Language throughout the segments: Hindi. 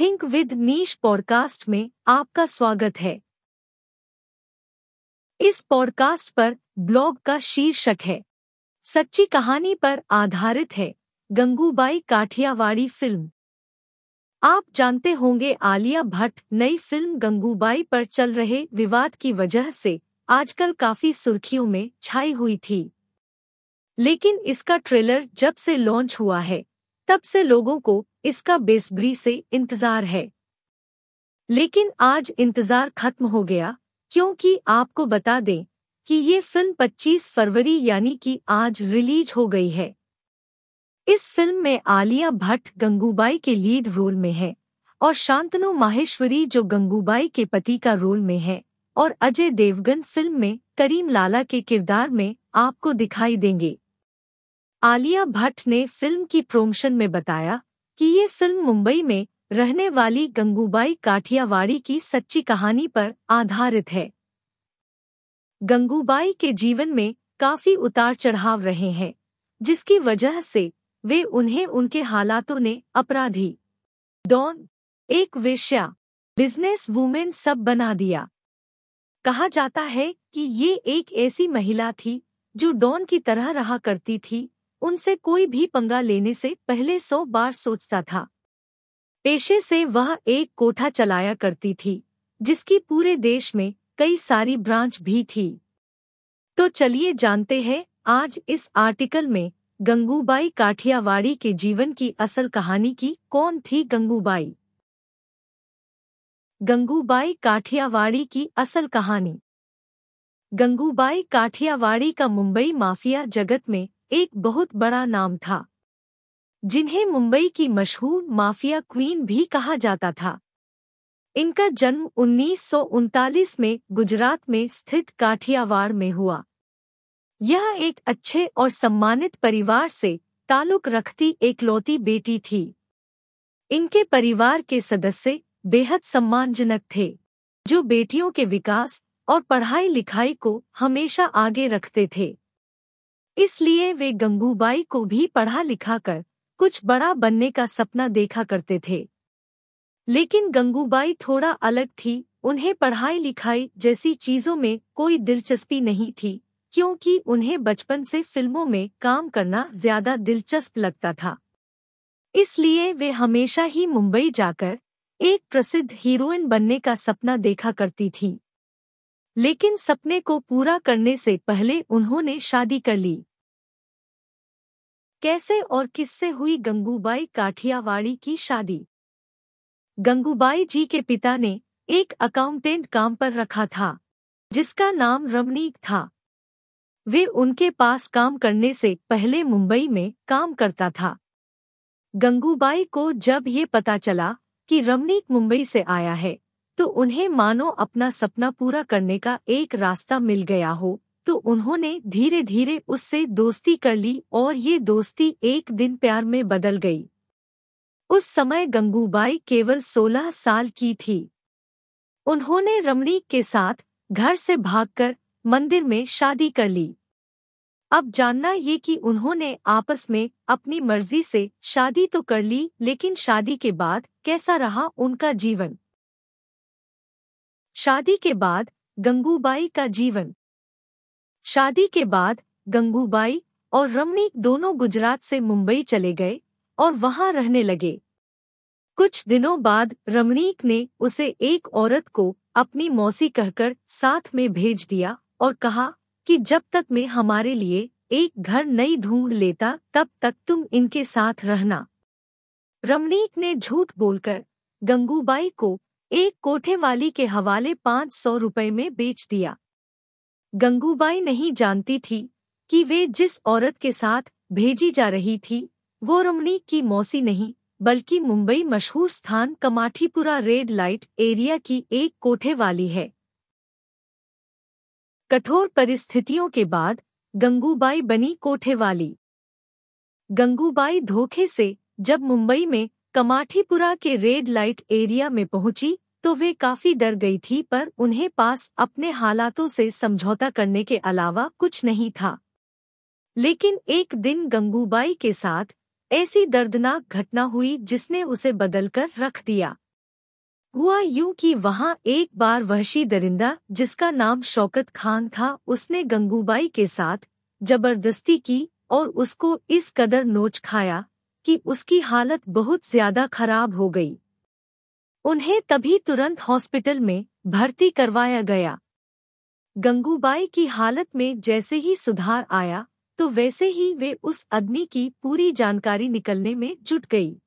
थिंक विद नीश पॉडकास्ट में आपका स्वागत है। इस पॉडकास्ट पर ब्लॉग का शीर्षक है। सच्ची कहानी पर आधारित है गंगूबाई काठियावाड़ी फ़िल्म आप जानते होंगे आलिया भट्ट नई फ़िल्म गंगूबाई पर चल रहे विवाद की वजह से आजकल काफ़ी सुर्खियों में छाई हुई थी। लेकिन इसका ट्रेलर जब से लॉन्च हुआ है, तब से लोगों को इसका बेसब्री से इंतज़ार है। लेकिन आज इंतज़ार खत्म हो गया, क्योंकि आपको बता दें कि ये फ़िल्म 25 फरवरी यानी कि आज रिलीज़ हो गई है। इस फ़िल्म में आलिया भट्ट गंगूबाई के लीड रोल में है और शांतनु माहेश्वरी जो गंगूबाई के पति का रोल में है और अजय देवगन फ़िल्म में करीम लाला के किरदार में आपको दिखाई देंगे। आलिया भट्ट ने फ़िल्म की प्रोमोशन में बताया कि ये फ़िल्म मुंबई में रहने वाली गंगूबाई काठियावाड़ी की सच्ची कहानी पर आधारित है। गंगूबाई के जीवन में काफ़ी उतार चढ़ाव रहे हैं, जिसकी वजह से वे उन्हें उनके हालातों ने अपराधी, डॉन, एक वेश्या, बिज़नेस वुमेन सब बना दिया। कहा जाता है कि ये एक ऐसी महिला थी, जो डॉन की तरह रहा करती थी उनसे कोई भी पंगा लेने से पहले सौ बार सोचता था। पेशे से वह एक कोठा चलाया करती थी, जिसकी पूरे देश में कई सारी ब्रांच भी थी। तो चलिए जानते हैं, आज इस आर्टिकल में गंगूबाई काठियावाड़ी के जीवन की असल कहानी की कौन थी गंगूबाई? गंगूबाई काठियावाड़ी की असल कहानी। गंगूबाई काठियावाड़ी का मुंबई माफिया जगत में एक बहुत बड़ा नाम था, जिन्हें मुंबई की मशहूर माफिया क्वीन भी कहा जाता था। इनका जन्म उन्नीस सौ उनतालीस में गुजरात में स्थित काठियावाड़ में हुआ। यह एक अच्छे और सम्मानित परिवार से ताल्लुक रखती एकलौती बेटी थी। इनके परिवार के सदस्य बेहद सम्मानजनक थे, जो बेटियों के विकास और पढ़ाई लिखाई को हमेशा आगे रखते थे। इसलिए वे गंगूबाई को भी पढ़ा लिखा कर कुछ बड़ा बनने का सपना देखा करते थे। लेकिन गंगूबाई थोड़ा अलग थी, उन्हें पढ़ाई लिखाई जैसी चीज़ों में कोई दिलचस्पी नहीं थी, क्योंकि उन्हें बचपन से फ़िल्मों में काम करना ज़्यादा दिलचस्प लगता था। इसलिए वे हमेशा ही मुंबई जाकर एक प्रसिद्ध हीरोइन बनने का सपना देखा करती थी। लेकिन सपने को पूरा करने से पहले उन्होंने शादी कर ली। कैसे और किससे हुई गंगूबाई काठियावाड़ी की शादी? गंगूबाई जी के पिता ने एक अकाउंटेंट काम पर रखा था, जिसका नाम रमणीक था। वे उनके पास काम करने से पहले मुंबई में काम करता था। गंगूबाई को जब ये पता चला कि रमणीक मुंबई से आया है तो उन्हें मानो अपना सपना पूरा करने का एक रास्ता मिल गया हो। तो उन्होंने धीरे धीरे उससे दोस्ती कर ली और ये दोस्ती एक दिन प्यार में बदल गई। उस समय गंगूबाई केवल सोलह साल की थी। उन्होंने रमणीक के साथ घर से भागकर मंदिर में शादी कर ली। अब जानना ये कि उन्होंने आपस में अपनी मर्ज़ी से शादी तो कर ली, लेकिन शादी के बाद कैसा रहा उनका जीवन? शादी के बाद गंगूबाई का जीवन। शादी के बाद गंगूबाई और रमणीक दोनों गुजरात से मुंबई चले गए और वहाँ रहने लगे। कुछ दिनों बाद रमणीक ने उसे एक औरत को अपनी मौसी कहकर साथ में भेज दिया और कहा कि जब तक मैं हमारे लिए एक घर नई ढूंढ लेता, तब तक तुम इनके साथ रहना। रमणीक ने झूठ बोलकर गंगूबाई को एक कोठे वाली के हवाले पाँच सौ रुपये में बेच दिया। गंगूबाई नहीं जानती थी कि वे जिस औरत के साथ भेजी जा रही थी, वो रमणी की मौसी नहीं, बल्कि मुंबई मशहूर स्थान कमाठीपुरा रेड लाइट एरिया की एक कोठे वाली है। कठोर परिस्थितियों के बाद गंगूबाई बनी कोठे वाली। गंगूबाई धोखे से जब मुंबई में कमाठीपुरा के रेड लाइट एरिया में पहुँची तो वे काफ़ी डर गई थी, पर उन्हें पास अपने हालातों से समझौता करने के अलावा कुछ नहीं था। लेकिन एक दिन गंगूबाई के साथ ऐसी दर्दनाक घटना हुई जिसने उसे बदलकर रख दिया। हुआ यूँ कि वहाँ एक बार वहशी दरिंदा, जिसका नाम शौकत खान था, उसने गंगूबाई के साथ ज़बरदस्ती की और उसको इस कदर नोच खाया कि उसकी हालत बहुत ज़्यादा खराब हो गई। उन्हें तभी तुरंत हॉस्पिटल में भर्ती करवाया गया। गंगूबाई की हालत में जैसे ही सुधार आया तो वैसे ही वे उस आदमी की पूरी जानकारी निकलने में जुट गई।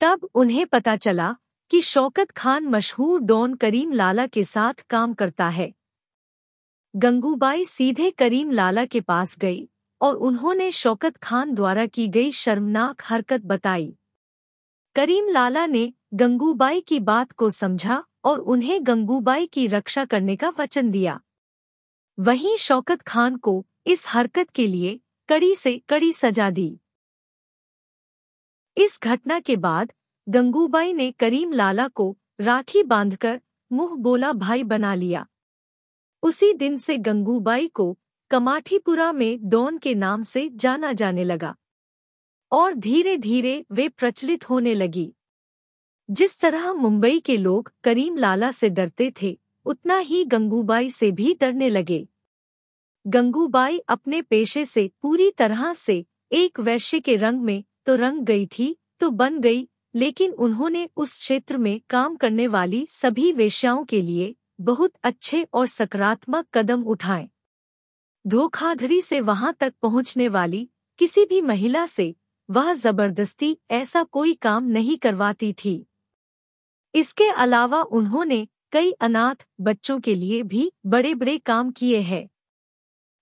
तब उन्हें पता चला कि शौकत खान मशहूर डॉन करीम लाला के साथ काम करता है। गंगूबाई सीधे करीम लाला के पास गई और उन्होंने शौकत खान द्वारा की गई शर्मनाक हरकत बताई। करीम लाला ने गंगूबाई की बात को समझा और उन्हें गंगूबाई की रक्षा करने का वचन दिया। वहीं शौकत खान को इस हरकत के लिए कड़ी से कड़ी सजा दी। इस घटना के बाद गंगूबाई ने करीम लाला को राखी बांधकर मुँह बोला भाई बना लिया। उसी दिन से गंगूबाई को कमाठीपुरा में डॉन के नाम से जाना जाने लगा और धीरे धीरे वे प्रचलित होने लगी। जिस तरह मुंबई के लोग करीम लाला से डरते थे, उतना ही गंगूबाई से भी डरने लगे। गंगूबाई अपने पेशे से पूरी तरह से एक वैश्य के रंग में तो रंग गई थी तो बन गई, लेकिन उन्होंने उस क्षेत्र में काम करने वाली सभी वेश्याओं के लिए बहुत अच्छे और सकारात्मक कदम उठाए। धोखाधड़ी से वहाँ तक पहुँचने वाली किसी भी महिला से वह ज़बरदस्ती ऐसा कोई काम नहीं करवाती थी। इसके अलावा उन्होंने कई अनाथ बच्चों के लिए भी बड़े बड़े काम किए हैं।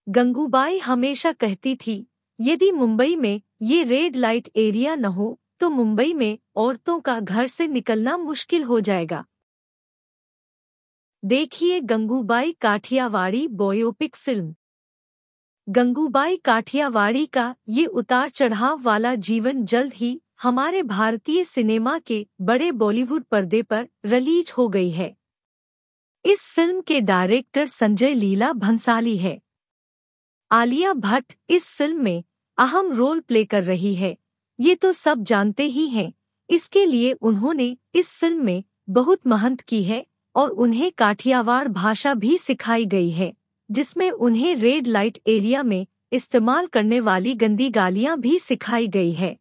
गंगूबाई हमेशा कहती थी, यदि मुंबई में ये रेड लाइट एरिया न हो तो मुंबई में औरतों का घर से निकलना मुश्किल हो जाएगा। देखिए गंगूबाई काठियावाड़ी बोयोपिक फ़िल्म गंगूबाई काठियावाड़ी का ये उतार चढ़ाव वाला जीवन जल्द ही हमारे भारतीय सिनेमा के बड़े बॉलीवुड पर्दे पर रिलीज़ हो गई है। इस फ़िल्म के डायरेक्टर संजय लीला भंसाली है। आलिया भट्ट इस फ़िल्म में अहम रोल प्ले कर रही है। ये तो सब जानते ही हैं। इसके लिए उन्होंने इस फ़िल्म में बहुत महंत की है और उन्हें काठियावाड़ भाषा भी सिखाई गई है, जिसमें उन्हें रेड लाइट एरिया में इस्तेमाल करने वाली गंदी गालियाँ भी सिखाई गई है।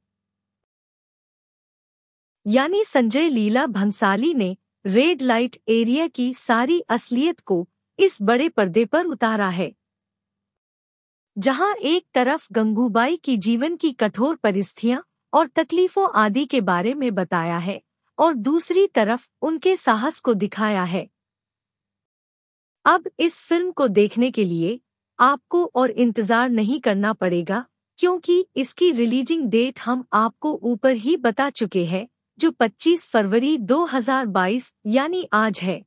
यानी संजय लीला भंसाली ने रेड लाइट एरिया की सारी असलियत को इस बड़े पर्दे पर उतारा है। जहाँ एक तरफ़ गंगूबाई की जीवन की कठोर परिस्थितियाँ और तकलीफों आदि के बारे में बताया है और दूसरी तरफ़ उनके साहस को दिखाया है। अब इस फ़िल्म को देखने के लिए आपको और इंतज़ार नहीं करना पड़ेगा, क्योंकि इसकी रिलीजिंग डेट हम आपको ऊपर ही बता चुके हैं। जो 25 फरवरी 2022 यानी आज है।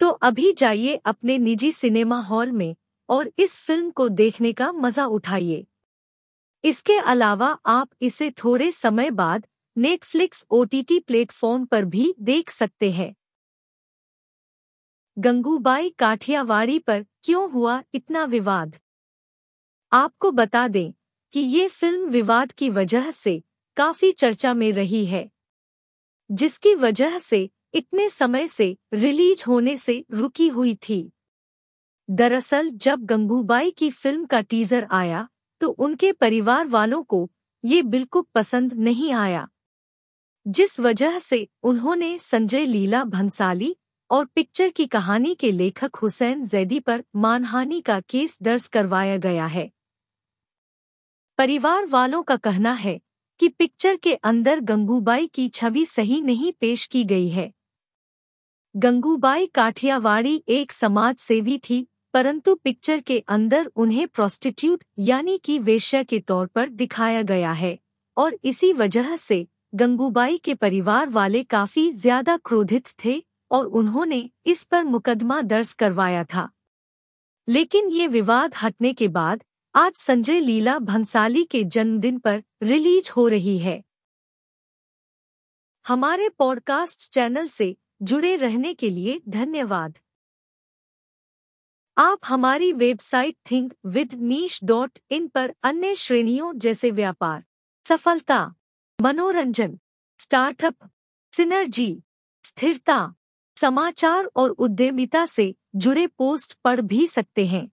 तो अभी जाइए अपने निजी सिनेमा हॉल में और इस फ़िल्म को देखने का मज़ा उठाइए। इसके अलावा आप इसे थोड़े समय बाद नेटफ्लिक्स ओटीटी प्लेटफॉर्म पर भी देख सकते हैं। गंगूबाई काठियावाड़ी पर क्यों हुआ इतना विवाद? आपको बता दें कि ये फ़िल्म विवाद की वजह से काफ़ी चर्चा में रही है, जिसकी वजह से इतने समय से रिलीज़ होने से रुकी हुई थी। दरअसल, जब गंगूबाई की फ़िल्म का टीजर आया तो उनके परिवार वालों को ये बिल्कुल पसंद नहीं आया, जिस वजह से उन्होंने संजय लीला भंसाली और पिक्चर की कहानी के लेखक हुसैन जैदी पर मानहानि का केस दर्ज करवाया गया है। परिवार वालों का कहना है कि पिक्चर के अंदर गंगूबाई की छवि सही नहीं पेश की गई है। गंगूबाई काठियावाड़ी एक समाज सेवी थी, परंतु पिक्चर के अंदर उन्हें प्रोस्टिट्यूट यानी कि वेश्या के तौर पर दिखाया गया है, और इसी वजह से गंगूबाई के परिवार वाले काफ़ी ज़्यादा क्रोधित थे, और उन्होंने इस पर मुकदमा दर्ज करवाया था। लेकिन ये विवाद हटने के बाद आज संजय लीला भंसाली के जन्मदिन पर रिलीज़ हो रही है। हमारे पॉडकास्ट चैनल से जुड़े रहने के लिए धन्यवाद। आप हमारी website Think With Niche dot in पर अन्य श्रेणियों जैसे व्यापार, सफलता, मनोरंजन, स्टार्टअप, सिनर्जी, स्थिरता, समाचार और उद्यमिता से जुड़े पोस्ट पढ़ भी सकते हैं।